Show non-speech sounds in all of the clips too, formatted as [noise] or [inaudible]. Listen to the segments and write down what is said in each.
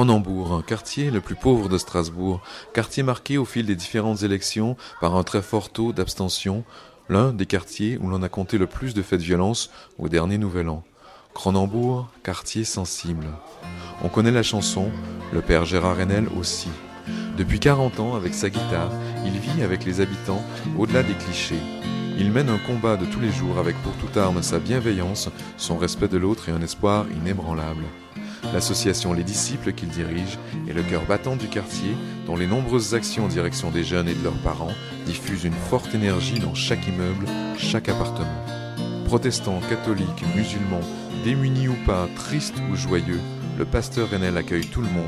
Cronenbourg, quartier le plus pauvre de Strasbourg, quartier marqué au fil des différentes élections par un très fort taux d'abstention, l'un des quartiers où l'on a compté le plus de faits de violence au dernier Nouvel An. Cronenbourg, quartier sensible. On connaît la chanson, le père Gérard Renel aussi. Depuis 40 ans, avec sa guitare, il vit avec les habitants au-delà des clichés. Il mène un combat de tous les jours avec pour toute arme sa bienveillance, son respect de l'autre et un espoir inébranlable. L'association Les Disciples qu'il dirige est le cœur battant du quartier dont les nombreuses actions en direction des jeunes et de leurs parents diffusent une forte énergie dans chaque immeuble, chaque appartement. Protestants, catholiques, musulmans, démunis ou pas, tristes ou joyeux, le pasteur Renel accueille tout le monde.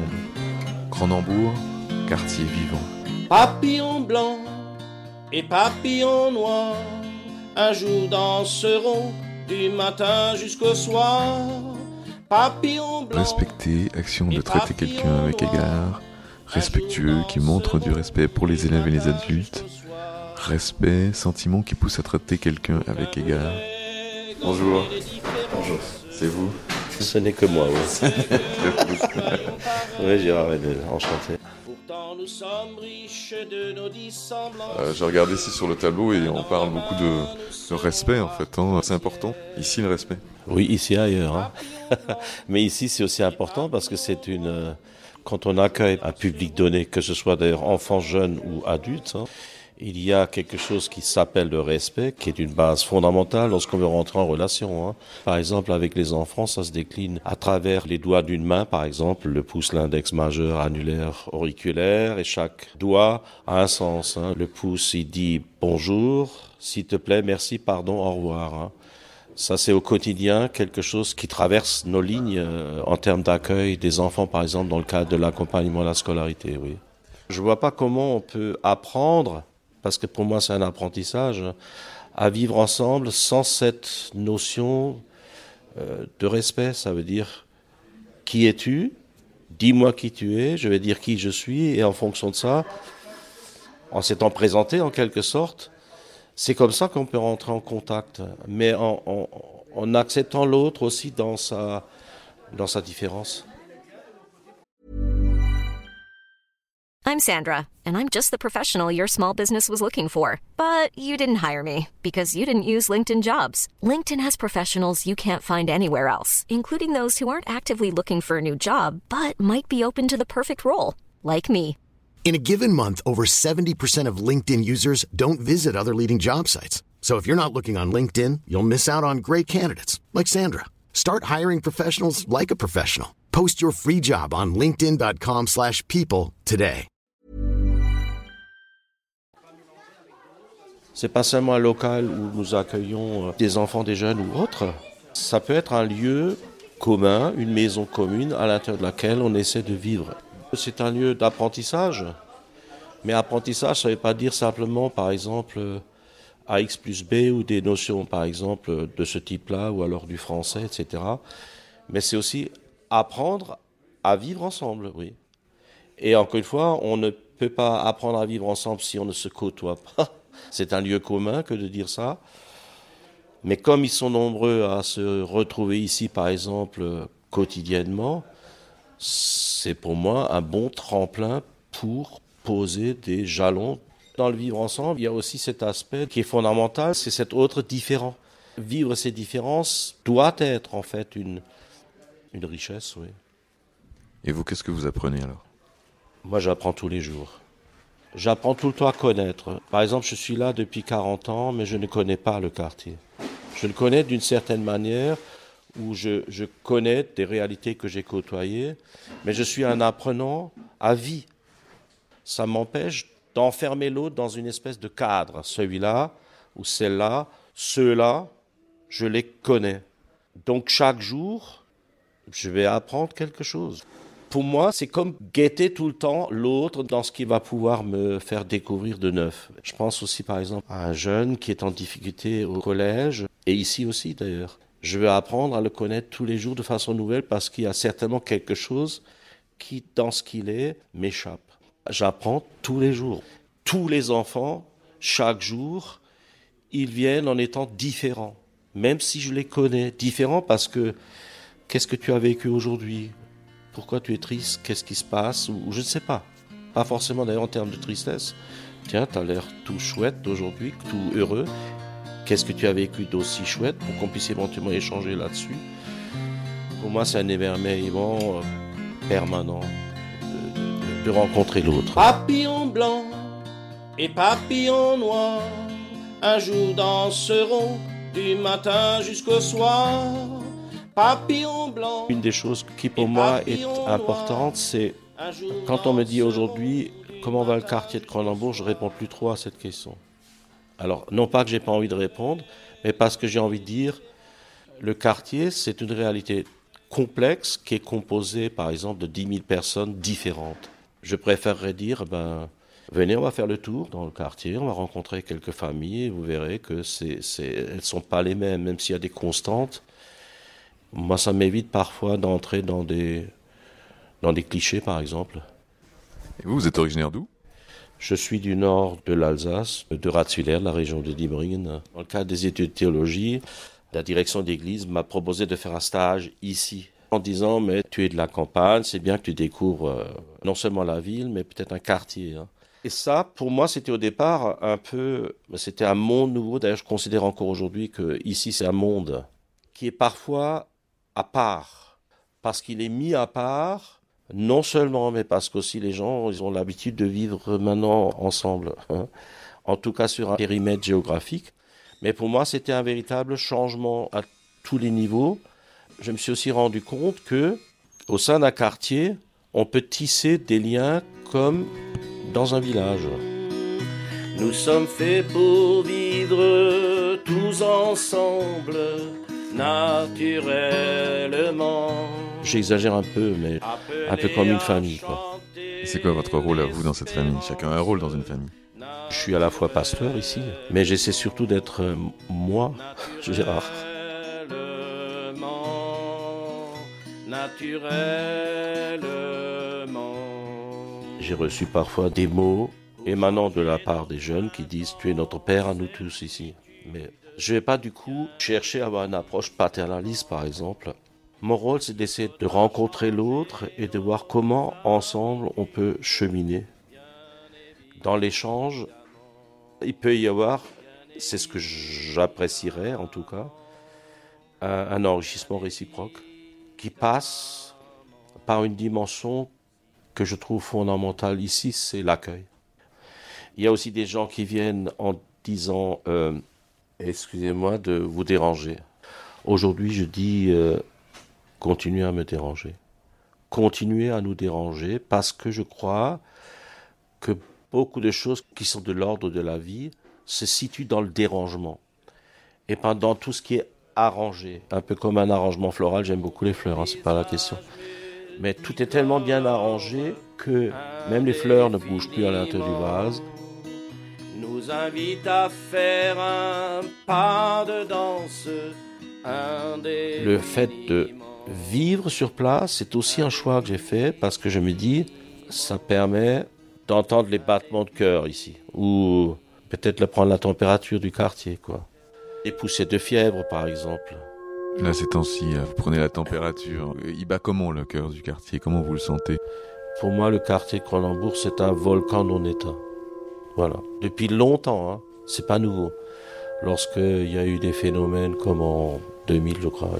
Cronenbourg, quartier vivant. Papillon blanc et papillon noir, un jour danseront du matin jusqu'au soir. Respecter, action de traiter quelqu'un avec égard, respectueux qui montre du respect pour les élèves et les adultes, respect, sentiment qui pousse à traiter quelqu'un avec égard. Bonjour. Bonjour. C'est vous Ce n'est que moi, oui. [laughs] [laughs] oui, Gérard enchanté. Euh, je regarde ici sur le tableau et on parle beaucoup de, respect en fait. Hein. C'est important. Ici, le respect. Oui, ici ailleurs. Hein. [laughs] Mais ici, c'est aussi important parce que c'est une. Euh, quand on accueille un public donné, que ce soit d'ailleurs enfant, jeune ou adulte, hein, il y a quelque chose qui s'appelle le respect, qui est une base fondamentale lorsqu'on veut rentrer en relation. Hein. Par exemple, avec les enfants, ça se décline à travers les doigts d'une main, par exemple, le pouce, l'index majeur, annulaire, auriculaire, et chaque doigt a un sens. Hein. Le pouce, il dit bonjour, s'il te plaît, merci, pardon, au revoir. Hein. Ça, c'est au quotidien quelque chose qui traverse nos lignes euh, en termes d'accueil des enfants, par exemple, dans le cadre de l'accompagnement à la scolarité, oui. Je vois pas comment on peut apprendre, parce que pour moi c'est un apprentissage, à vivre ensemble sans cette notion euh, de respect. Ça veut dire qui es-tu? Dis-moi qui tu es, je vais dire qui je suis, et en fonction de ça, en s'étant présenté en quelque sorte, c'est comme ça qu'on peut rentrer en contact, mais en, en, en acceptant l'autre aussi dans sa, dans sa différence. I'm Sandra, and I'm just the professional your small business was looking for. But you didn't hire me because you didn't use LinkedIn jobs. LinkedIn has professionals you can't find anywhere else, including those who aren't actively looking for a new job but might be open to the perfect role, like me. In a given month, over 70% of LinkedIn users don't visit other leading job sites. So if you're not looking on LinkedIn, you'll miss out on great candidates like Sandra. Start hiring professionals like a professional. Post your free job on linkedin.com/people today. C'est pas seulement un local où nous accueillons euh, des enfants, des jeunes ou autres. Ça peut être un lieu commun, une maison commune à l'intérieur de laquelle on essaie de vivre. C'est un lieu d'apprentissage. Mais apprentissage, ça ne veut pas dire simplement, par exemple, AX plus B ou des notions, par exemple, de ce type-là, ou alors du français, etc. Mais c'est aussi apprendre à vivre ensemble, oui. Et encore une fois, on ne peut pas apprendre à vivre ensemble si on ne se côtoie pas. [laughs] C'est un lieu commun que de dire ça. Mais comme ils sont nombreux à se retrouver ici, par exemple, quotidiennement, c'est pour moi un bon tremplin pour poser des jalons. Dans le vivre ensemble, il y a aussi cet aspect qui est fondamental, c'est cet autre différent. Vivre ces différences doit être en fait une, une richesse, oui. Et vous, qu'est-ce que vous apprenez alors? Moi, j'apprends tous les jours. J'apprends tout le temps à connaître. Par exemple, je suis là depuis 40 ans, mais je ne connais pas le quartier. Je le connais d'une certaine manière, où je, je connais des réalités que j'ai côtoyées, mais je suis un apprenant à vie. Ça m'empêche d'enfermer l'autre dans une espèce de cadre. Celui-là ou celle-là, ceux-là, je les connais. Donc chaque jour, je vais apprendre quelque chose. Pour moi, c'est comme guetter tout le temps l'autre dans ce qui va pouvoir me faire découvrir de neuf. Je pense aussi par exemple à un jeune qui est en difficulté au collège, et ici aussi d'ailleurs je veux apprendre à le connaître tous les jours de façon nouvelle parce qu'il y a certainement quelque chose qui, dans ce qu'il est, m'échappe. J'apprends tous les jours. Tous les enfants, chaque jour, ils viennent en étant différents, même si je les connais. Différents parce que qu'est-ce que tu as vécu aujourd'hui? Pourquoi tu es triste, qu'est-ce qui se passe, ou, je ne sais pas. Pas forcément d'ailleurs en termes de tristesse. Tiens, tu as l'air tout chouette d'aujourd'hui, tout heureux. Qu'est-ce que tu as vécu d'aussi chouette pour qu'on puisse éventuellement échanger là-dessus? Pour moi, c'est un émerveillement euh, permanent de, de rencontrer l'autre. Papillon blanc et papillon noir, un jour danseront du matin jusqu'au soir. Papillon blanc. Une des choses qui pour moi est importante, c'est quand on me dit aujourd'hui comment va le quartier de Cronenbourg, je réponds plus trop à cette question. Alors, non pas que j'ai pas envie de répondre, mais parce que j'ai envie de dire, le quartier, c'est une réalité complexe qui est composée, par exemple, de 10 000 personnes différentes. Je préférerais dire, ben, venez, on va faire le tour dans le quartier, on va rencontrer quelques familles, vous verrez que c'est, elles sont pas les mêmes, même s'il y a des constantes. Moi, ça m'évite parfois d'entrer dans des, dans des clichés, par exemple. Et vous, vous êtes originaire d'où? Je suis du nord de l'Alsace, de Ratzwiller, la région de Diemringen. Dans le cadre des études de théologie, la direction d'église m'a proposé de faire un stage ici, en disant mais tu es de la campagne, c'est bien que tu découvres euh, non seulement la ville, mais peut-être un quartier. Hein. Et ça, pour moi, c'était au départ un peu, c'était un monde nouveau. D'ailleurs, je considère encore aujourd'hui que ici, c'est un monde qui est parfois à part, parce qu'il est mis à part, non seulement, mais parce qu'aussi les gens, ils ont l'habitude de vivre maintenant ensemble, hein. en tout cas sur un périmètre géographique. Mais pour moi, c'était un véritable changement à tous les niveaux. Je me suis aussi rendu compte que, au sein d'un quartier, on peut tisser des liens comme dans un village. Nous sommes faits pour vivre tous ensemble naturellement. J'exagère un peu, mais un peu comme une famille. Quoi. C'est quoi votre rôle à vous dans cette famille? Chacun a un rôle dans une famille. Je suis à la fois pasteur ici, mais j'essaie surtout d'être euh, moi, [laughs] Gérard. Naturellement. J'ai reçu parfois des mots émanant de la part des jeunes qui disent Tu es notre père à nous tous ici. Mais je ne vais pas du coup chercher à avoir une approche paternaliste, par exemple. Mon rôle, c'est d'essayer de rencontrer l'autre et de voir comment, ensemble, on peut cheminer. Dans l'échange, il peut y avoir, c'est ce que j'apprécierais en tout cas, un, enrichissement réciproque qui passe par une dimension que je trouve fondamentale ici, c'est l'accueil. Il y a aussi des gens qui viennent en disant euh, Excusez-moi de vous déranger. Aujourd'hui, je dis euh, Continuez à me déranger. Continuez à nous déranger parce que je crois que beaucoup de choses qui sont de l'ordre de la vie se situent dans le dérangement. Et pendant tout ce qui est arrangé, un peu comme un arrangement floral, j'aime beaucoup les fleurs, hein, c'est pas la question. Mais tout est tellement bien arrangé que même les fleurs ne bougent plus à l'intérieur du vase. Nous invite à faire un pas de danse. Le fait de vivre sur place, c'est aussi un choix que j'ai fait parce que je me dis, ça permet d'entendre les battements de cœur ici, ou peut-être de prendre la température du quartier, quoi. Les poussées de fièvre, par exemple. Là, ces temps-ci, euh, vous prenez la température. Il bat comment le cœur du quartier? Comment vous le sentez? Pour moi, le quartier de Cronenbourg, c'est un volcan non éteint. Voilà. Depuis longtemps, hein. c'est pas nouveau. Lorsqu'il y a eu des phénomènes comme en 2000, je crois,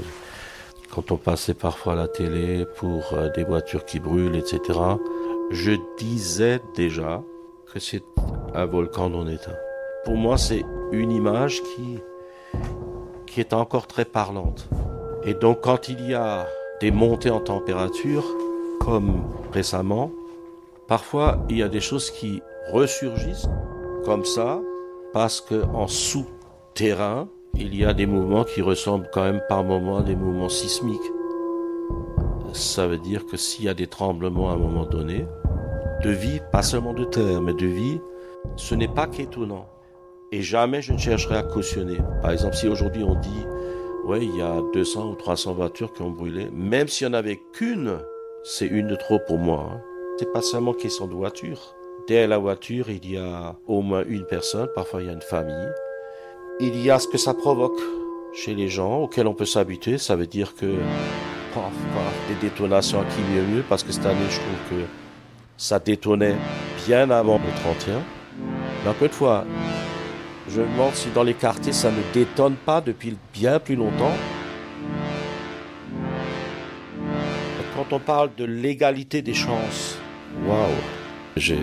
quand on passait parfois à la télé pour euh, des voitures qui brûlent, etc., je disais déjà que c'est un volcan non éteint. Pour moi, c'est une image qui, qui est encore très parlante. Et donc, quand il y a des montées en température, comme récemment, parfois il y a des choses qui ressurgissent comme ça, parce que en souterrain, il y a des mouvements qui ressemblent quand même par moments à des mouvements sismiques. Ça veut dire que s'il y a des tremblements à un moment donné, de vie, pas seulement de terre, mais de vie, ce n'est pas qu'étonnant. Et jamais je ne chercherai à cautionner. Par exemple, si aujourd'hui on dit, ouais, il y a 200 ou 300 voitures qui ont brûlé, même s'il n'y en avait qu'une, c'est une de trop pour moi. Hein. C'est pas seulement question de voiture. Derrière la voiture, il y a au moins une personne, parfois il y a une famille. Il y a ce que ça provoque chez les gens, auquel on peut s'habituer. Ça veut dire que paf, des détonations à qui mieux mieux, parce que cette année, je trouve que ça détonnait bien avant le 31. Mais encore une fois, je me demande si dans les quartiers, ça ne détonne pas depuis bien plus longtemps. Quand on parle de l'égalité des chances, waouh, j'ai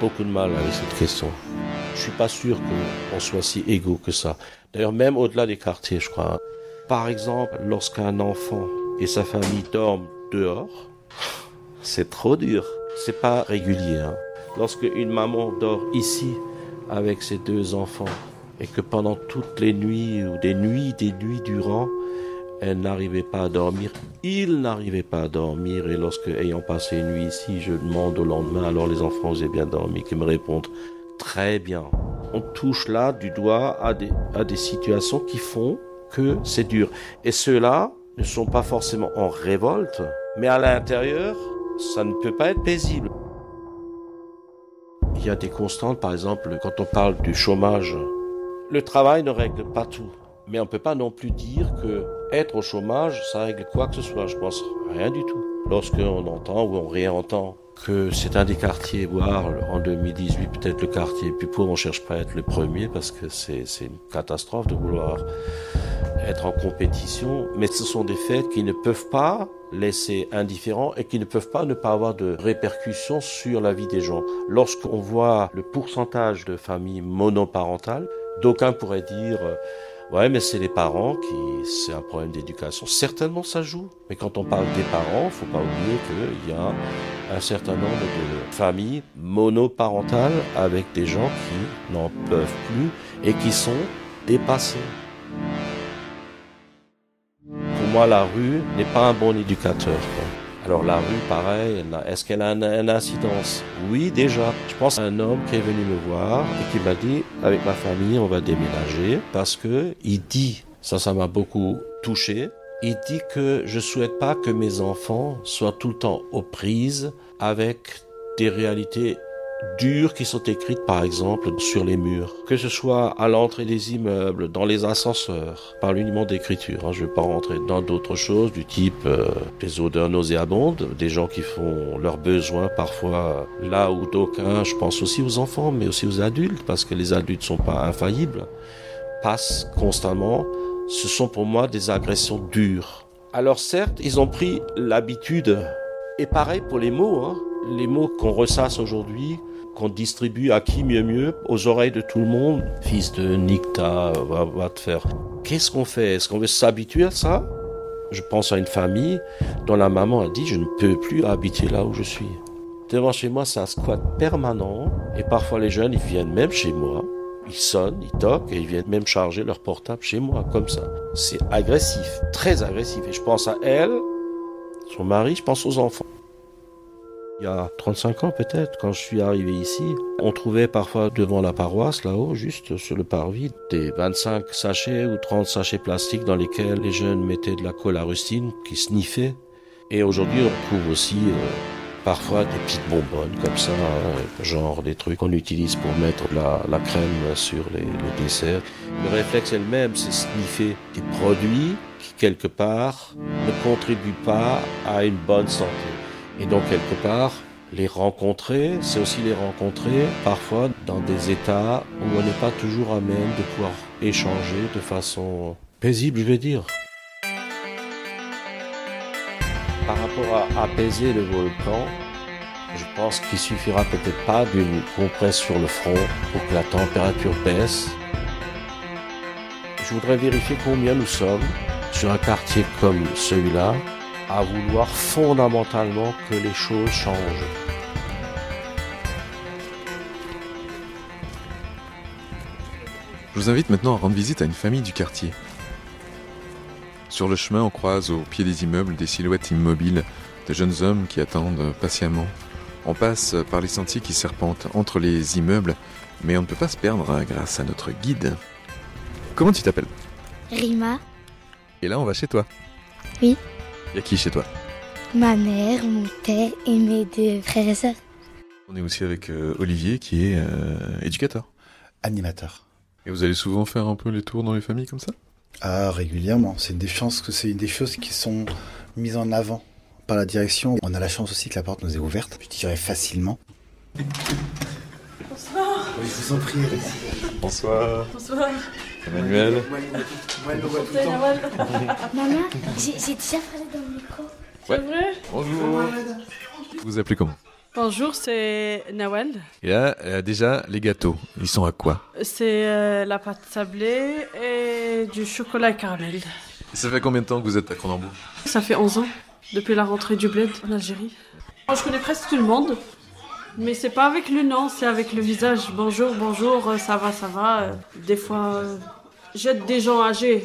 beaucoup de mal avec cette question. Je suis pas sûr qu'on soit si égaux que ça. D'ailleurs, même au-delà des quartiers, je crois. Par exemple, lorsqu'un enfant et sa famille dorment dehors, c'est trop dur. C'est pas régulier. Hein. Lorsque une maman dort ici avec ses deux enfants et que pendant toutes les nuits ou des nuits, des nuits durant, elle n'arrivait pas à dormir, il n'arrivait pas à dormir et lorsque, ayant passé une nuit ici, je demande au lendemain, alors les enfants, avez bien dormi, qu'ils me répondent, très bien. On touche là du doigt à des, à des situations qui font que c'est dur. Et ceux-là ne sont pas forcément en révolte, mais à l'intérieur, ça ne peut pas être paisible. Il y a des constantes, par exemple, quand on parle du chômage. Le travail ne règle pas tout. Mais on ne peut pas non plus dire que être au chômage, ça règle quoi que ce soit. Je pense rien du tout. Lorsqu'on entend ou on réentend que c'est un des quartiers, voire en 2018 peut-être le quartier plus pauvre, on cherche pas à être le premier parce que c'est une catastrophe de vouloir être en compétition, mais ce sont des faits qui ne peuvent pas laisser indifférents et qui ne peuvent pas ne pas avoir de répercussions sur la vie des gens. Lorsqu'on voit le pourcentage de familles monoparentales, d'aucuns pourraient dire Ouais, mais c'est les parents qui, c'est un problème d'éducation. Certainement, ça joue. Mais quand on parle des parents, faut pas oublier qu'il y a un certain nombre de familles monoparentales avec des gens qui n'en peuvent plus et qui sont dépassés. Pour moi, la rue n'est pas un bon éducateur. Alors la rue, pareil, est-ce qu'elle a une, incidence? Oui, déjà. Je pense à un homme qui est venu me voir et qui m'a dit, avec ma famille, on va déménager parce que il dit, ça, ça m'a beaucoup touché. Il dit que je souhaite pas que mes enfants soient tout le temps aux prises avec des réalités dures qui sont écrites par exemple sur les murs, que ce soit à l'entrée des immeubles, dans les ascenseurs, par l'uniment d'écriture. Hein. Je ne vais pas rentrer dans d'autres choses du type euh, des odeurs nauséabondes, des gens qui font leurs besoins parfois là où d'aucuns, je pense aussi aux enfants, mais aussi aux adultes, parce que les adultes ne sont pas infaillibles, passent constamment. Ce sont pour moi des agressions dures. Alors certes, ils ont pris l'habitude, et pareil pour les mots, hein. les mots qu'on ressasse aujourd'hui, qu'on distribue à qui mieux mieux aux oreilles de tout le monde. Fils de Nicta, va, va te faire. Qu'est-ce qu'on fait? Est-ce qu'on veut s'habituer à ça? Je pense à une famille dont la maman a dit je ne peux plus habiter là où je suis. Devant chez moi, c'est un squat permanent et parfois les jeunes ils viennent même chez moi. Ils sonnent, ils toquent et ils viennent même charger leur portable chez moi, comme ça. C'est agressif, très agressif. Et je pense à elle, son mari, je pense aux enfants. Il y a 35 ans peut-être, quand je suis arrivé ici, on trouvait parfois devant la paroisse, là-haut, juste sur le parvis, des 25 sachets ou 30 sachets plastiques dans lesquels les jeunes mettaient de la colle à rustine qui sniffaient. Et aujourd'hui, on trouve aussi euh, parfois des petites bonbonnes comme ça, hein, genre des trucs qu'on utilise pour mettre la, la crème sur les, les desserts. Le réflexe elle-même, c'est sniffer des produits qui, quelque part, ne contribuent pas à une bonne santé. Et donc, quelque part, les rencontrer, c'est aussi les rencontrer parfois dans des états où on n'est pas toujours à même de pouvoir échanger de façon paisible, je vais dire. Par rapport à apaiser le volcan, je pense qu'il suffira peut-être pas d'une compresse sur le front pour que la température baisse. Je voudrais vérifier combien nous sommes sur un quartier comme celui-là à vouloir fondamentalement que les choses changent. Je vous invite maintenant à rendre visite à une famille du quartier. Sur le chemin, on croise au pied des immeubles des silhouettes immobiles de jeunes hommes qui attendent patiemment. On passe par les sentiers qui serpentent entre les immeubles, mais on ne peut pas se perdre grâce à notre guide. Comment tu t'appelles? Rima, Et là, on va chez toi. Oui. Y a qui chez toi? Ma mère, mon père et mes deux frères et sœurs. On est aussi avec euh, Olivier qui est euh, éducateur. Animateur. Et vous allez souvent faire un peu les tours dans les familles comme ça? Ah, régulièrement. C'est une des chances que c'est une des choses qui sont mise en avant par la direction. On a la chance aussi que la porte nous est ouverte, je dirais facilement. Bonsoir. Oui, je vous en prie. Bonsoir. Bonsoir. Emmanuel. Maman, j'ai déjà parlé dans le micro. C'est vrai Bonjour. Vous vous appelez comment? Bonjour, c'est Nawel. Et là, euh, déjà, les gâteaux, ils sont à quoi? C'est euh, la pâte sablée et du chocolat caramel. Ça fait combien de temps que vous êtes à Cronenbourg? Ça fait 11 ans, depuis la rentrée du bled en Algérie. Moi, je connais presque tout le monde, mais c'est pas avec le nom, c'est avec le visage. Bonjour, bonjour, euh, ça va, ça va. Des fois, j'aide des gens âgés,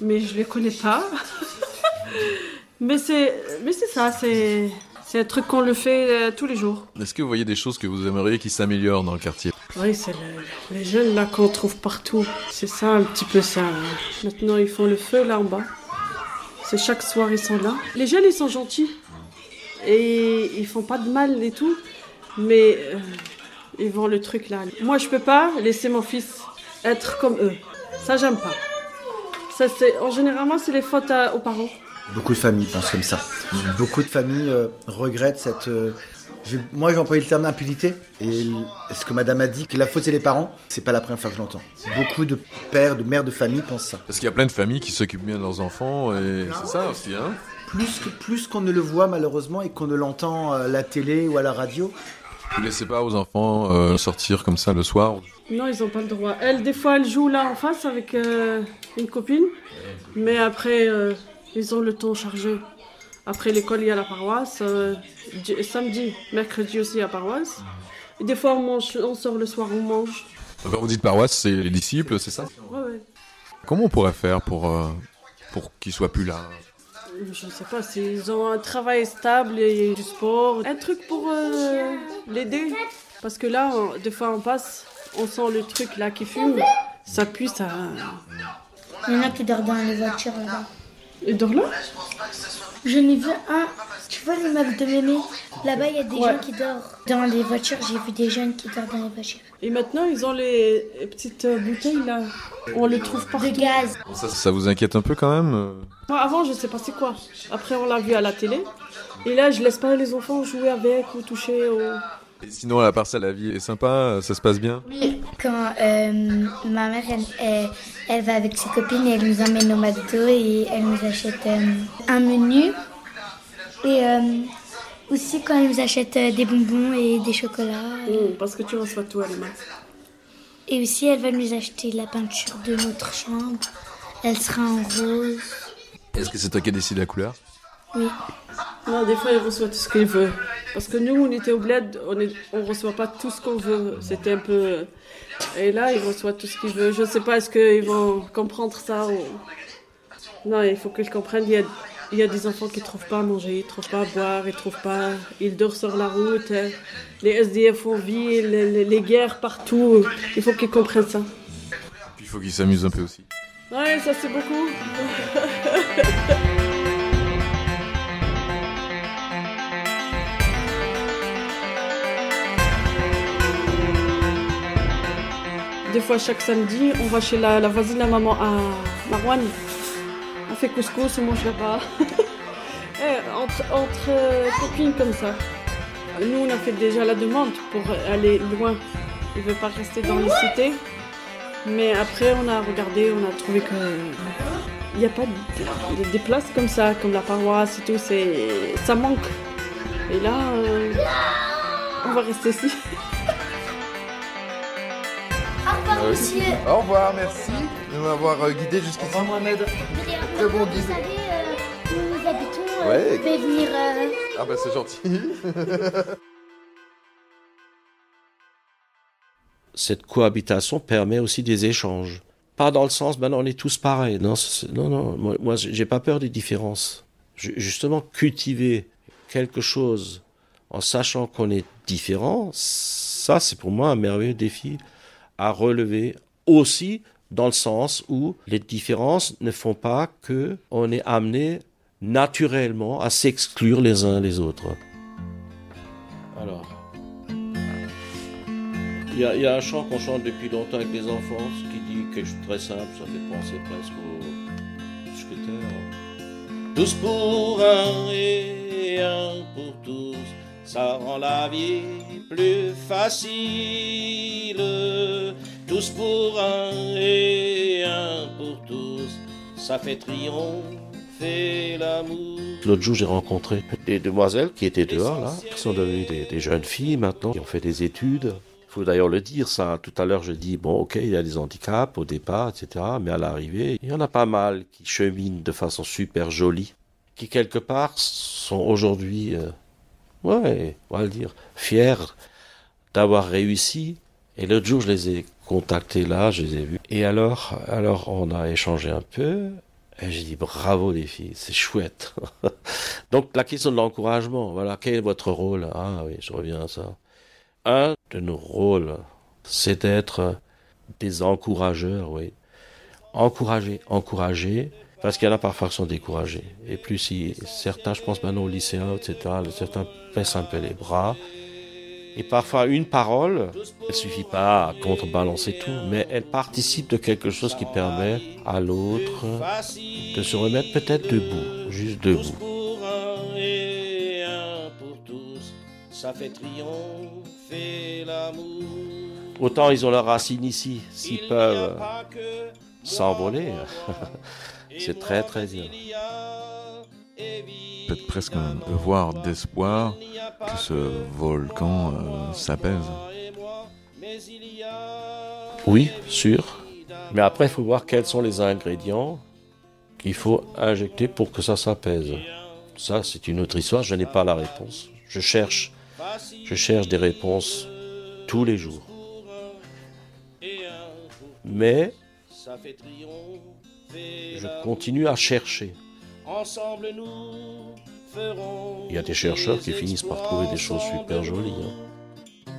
mais je les connais pas. [laughs] mais c'est mais c'est ça, c'est c'est un truc qu'on le fait euh, tous les jours. Est-ce que vous voyez des choses que vous aimeriez qui s'améliorent dans le quartier? Oui, c'est le- les jeunes là qu'on trouve partout. C'est ça un petit peu ça. Maintenant, ils font le feu là en bas. C'est chaque soir, ils sont là. Les jeunes, ils sont gentils. Et ils font pas de mal et tout. Mais euh, ils vont le truc là. Moi, je peux pas laisser mon fils être comme eux. Ça, j'aime pas. Ça, c'est, en généralement, c'est les fautes à- aux parents. Beaucoup de familles pensent comme ça. Beaucoup de familles euh, regrettent cette. euh, moi, j'ai employé le terme d'impunité. Et ce que madame a dit, que la faute, c'est les parents, c'est pas la première fois que je l'entends. Beaucoup de pères, de mères de famille pensent ça. Parce qu'il y a plein de familles qui s'occupent bien de leurs enfants, et c'est ça aussi, hein Plus que plus qu'on ne le voit, malheureusement, et qu'on ne l'entend à la télé ou à la radio. Vous laissez pas aux enfants euh, sortir comme ça le soir? Non, ils ont pas le droit. Elle, des fois, elle joue là en face avec euh, une copine. Mais après, euh, ils ont le temps chargé. Après l'école, il y a la paroisse. euh, di- samedi, mercredi aussi à paroisse. Et des fois, on, mange, on sort le soir, on mange. Quand vous dites paroisse, c'est les disciples, c'est ça? Ouais, ouais. Comment on pourrait faire pour, euh, pour qu'ils soient plus là? Je sais pas s'ils ont un travail stable et du sport. Un truc pour euh, l'aider. Parce que là, on- des fois, on passe, on sent le truc là qui fume. Ça pue, ça. Il y en a qui dorment dans les voitures là J'en ai vu un. Tu vois l'immeuble de Mémé? Là-bas, il y a des Ouais. gens qui dorment dans les voitures. J'ai vu des jeunes qui dorment dans les voitures. Et maintenant, ils ont les les petites euh, bouteilles là. On le trouve De partout. gaz. ça, ça vous inquiète un peu quand même euh Moi, avant, je sais pas c'est quoi. Après, on l'a vu à la télé. Et là, je laisse pas les enfants jouer avec ou toucher au. Et Sinon, à part ça, la vie est sympa, ça se passe bien Quand euh, ma mère, elle, elle, elle va avec ses copines, elle nous emmène au McDo et elle nous achète euh, un menu. Et euh, aussi quand elle nous achète euh, des bonbons et des chocolats. Mm, parce que tu reçois tout à les mains. Et aussi, elle va nous acheter la peinture de notre chambre. Elle sera en rose. Est-ce que c'est toi qui as décidé la couleur? Oui. Non, des fois, il reçoit tout ce qu'il veut. Parce que nous, on était au bled, on ne on reçoit pas tout ce qu'on veut. C'était un peu. Et là, il reçoit tout ce qu'il veut. Je sais pas, est-ce qu'ils vont comprendre ça ou... Non, il faut qu'ils comprennent. Il y, a, il y a des enfants qui trouvent pas à manger, ils trouvent pas à boire, ils trouvent pas. Ils dorment sur la route. euh, Les SDF en ville, les, les- les guerres partout. Il faut qu'ils comprennent ça. Puis il faut qu'ils s'amusent un peu aussi. Ouais, ça c'est beaucoup. [laughs] Des fois, chaque samedi, on va chez la, la voisine, la maman à Marouane. On fait couscous, on mange là-bas. [laughs] Eh, entre entre euh, copines comme ça. Nous, on a fait déjà la demande pour aller loin. Il veut pas rester dans les cités. Mais après, on a regardé, on a trouvé que il n'y a pas de- de- des places comme ça, comme la paroisse et tout, ça manque. Et là, euh, on va rester ici. [laughs] Au revoir, monsieur. Au revoir, merci de m'avoir euh, guidé jusqu'ici. Au revoir, Mohamed. Très bon guide. Vous savez, euh, où nous habitons, euh, Ouais. vous pouvez venir. euh, Ah bah c'est gentil. [laughs] cette cohabitation permet aussi des échanges. Pas dans le sens, ben non, on est tous pareils. Non, non, non. Moi, moi, j'ai pas peur des différences. Ju- Justement, cultiver quelque chose en sachant qu'on est différent, ça, c'est pour moi un merveilleux défi à relever aussi dans le sens où les différences ne font pas que on est amené naturellement à s'exclure les uns les autres. Alors, il y, a, un chant qu'on chante depuis longtemps avec les enfants, qui dit quelque chose très simple, ça fait penser presque mousquetaires. tous pour un et un pour tous. Ça rend la vie plus facile. Tous pour un et un pour tous. Ça fait triompher l'amour. L'autre jour, j'ai rencontré des demoiselles qui étaient dehors, là, qui sont devenues des, jeunes filles maintenant, qui ont fait des études. Il faut d'ailleurs le dire, ça. Tout à l'heure, je dis, bon, ok, il y a des handicaps au départ, etc. Mais à l'arrivée, il y en a pas mal qui cheminent de façon super jolie, qui quelque part sont aujourd'hui, euh, ouais, on va le dire, fiers d'avoir réussi. Et l'autre jour, je les ai contactés là, je les ai vus. Et alors, alors, on a échangé un peu. Et j'ai dit bravo les filles, c'est chouette. [laughs] Donc la question de l'encouragement, voilà, quel est votre rôle? Ah oui, je reviens à ça. Un de nos rôles, c'est d'être des encourageurs, oui. Encourager, encourager, parce qu'il y en a parfois qui sont découragés. Et plus si certains, je pense maintenant aux lycéens, etc., certains baissent un peu les bras. Et parfois, une parole, elle suffit pas à contrebalancer tout, mais elle participe de quelque chose qui permet à l'autre de se remettre peut-être debout, juste debout. Autant ils ont leurs racines ici, s'ils peuvent s'envoler, [laughs] c'est très très a Peut-être presque un devoir d'espoir que ce volcan euh, s'apaise. Oui, sûr. Mais après, il faut voir quels sont les ingrédients qu'il faut injecter pour que ça s'apaise. Ça, c'est une autre histoire. Je n'ai pas la réponse. Je cherche, je cherche des réponses tous les jours. Mais je continue à chercher. Ensemble nous ferons Il y a des chercheurs qui finissent par trouver des choses super jolies. hein.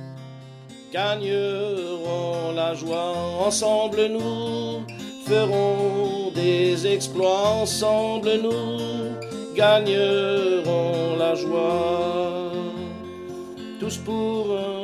Gagnerons la joie ensemble nous ferons des exploits ensemble nous gagnerons la joie tous pour un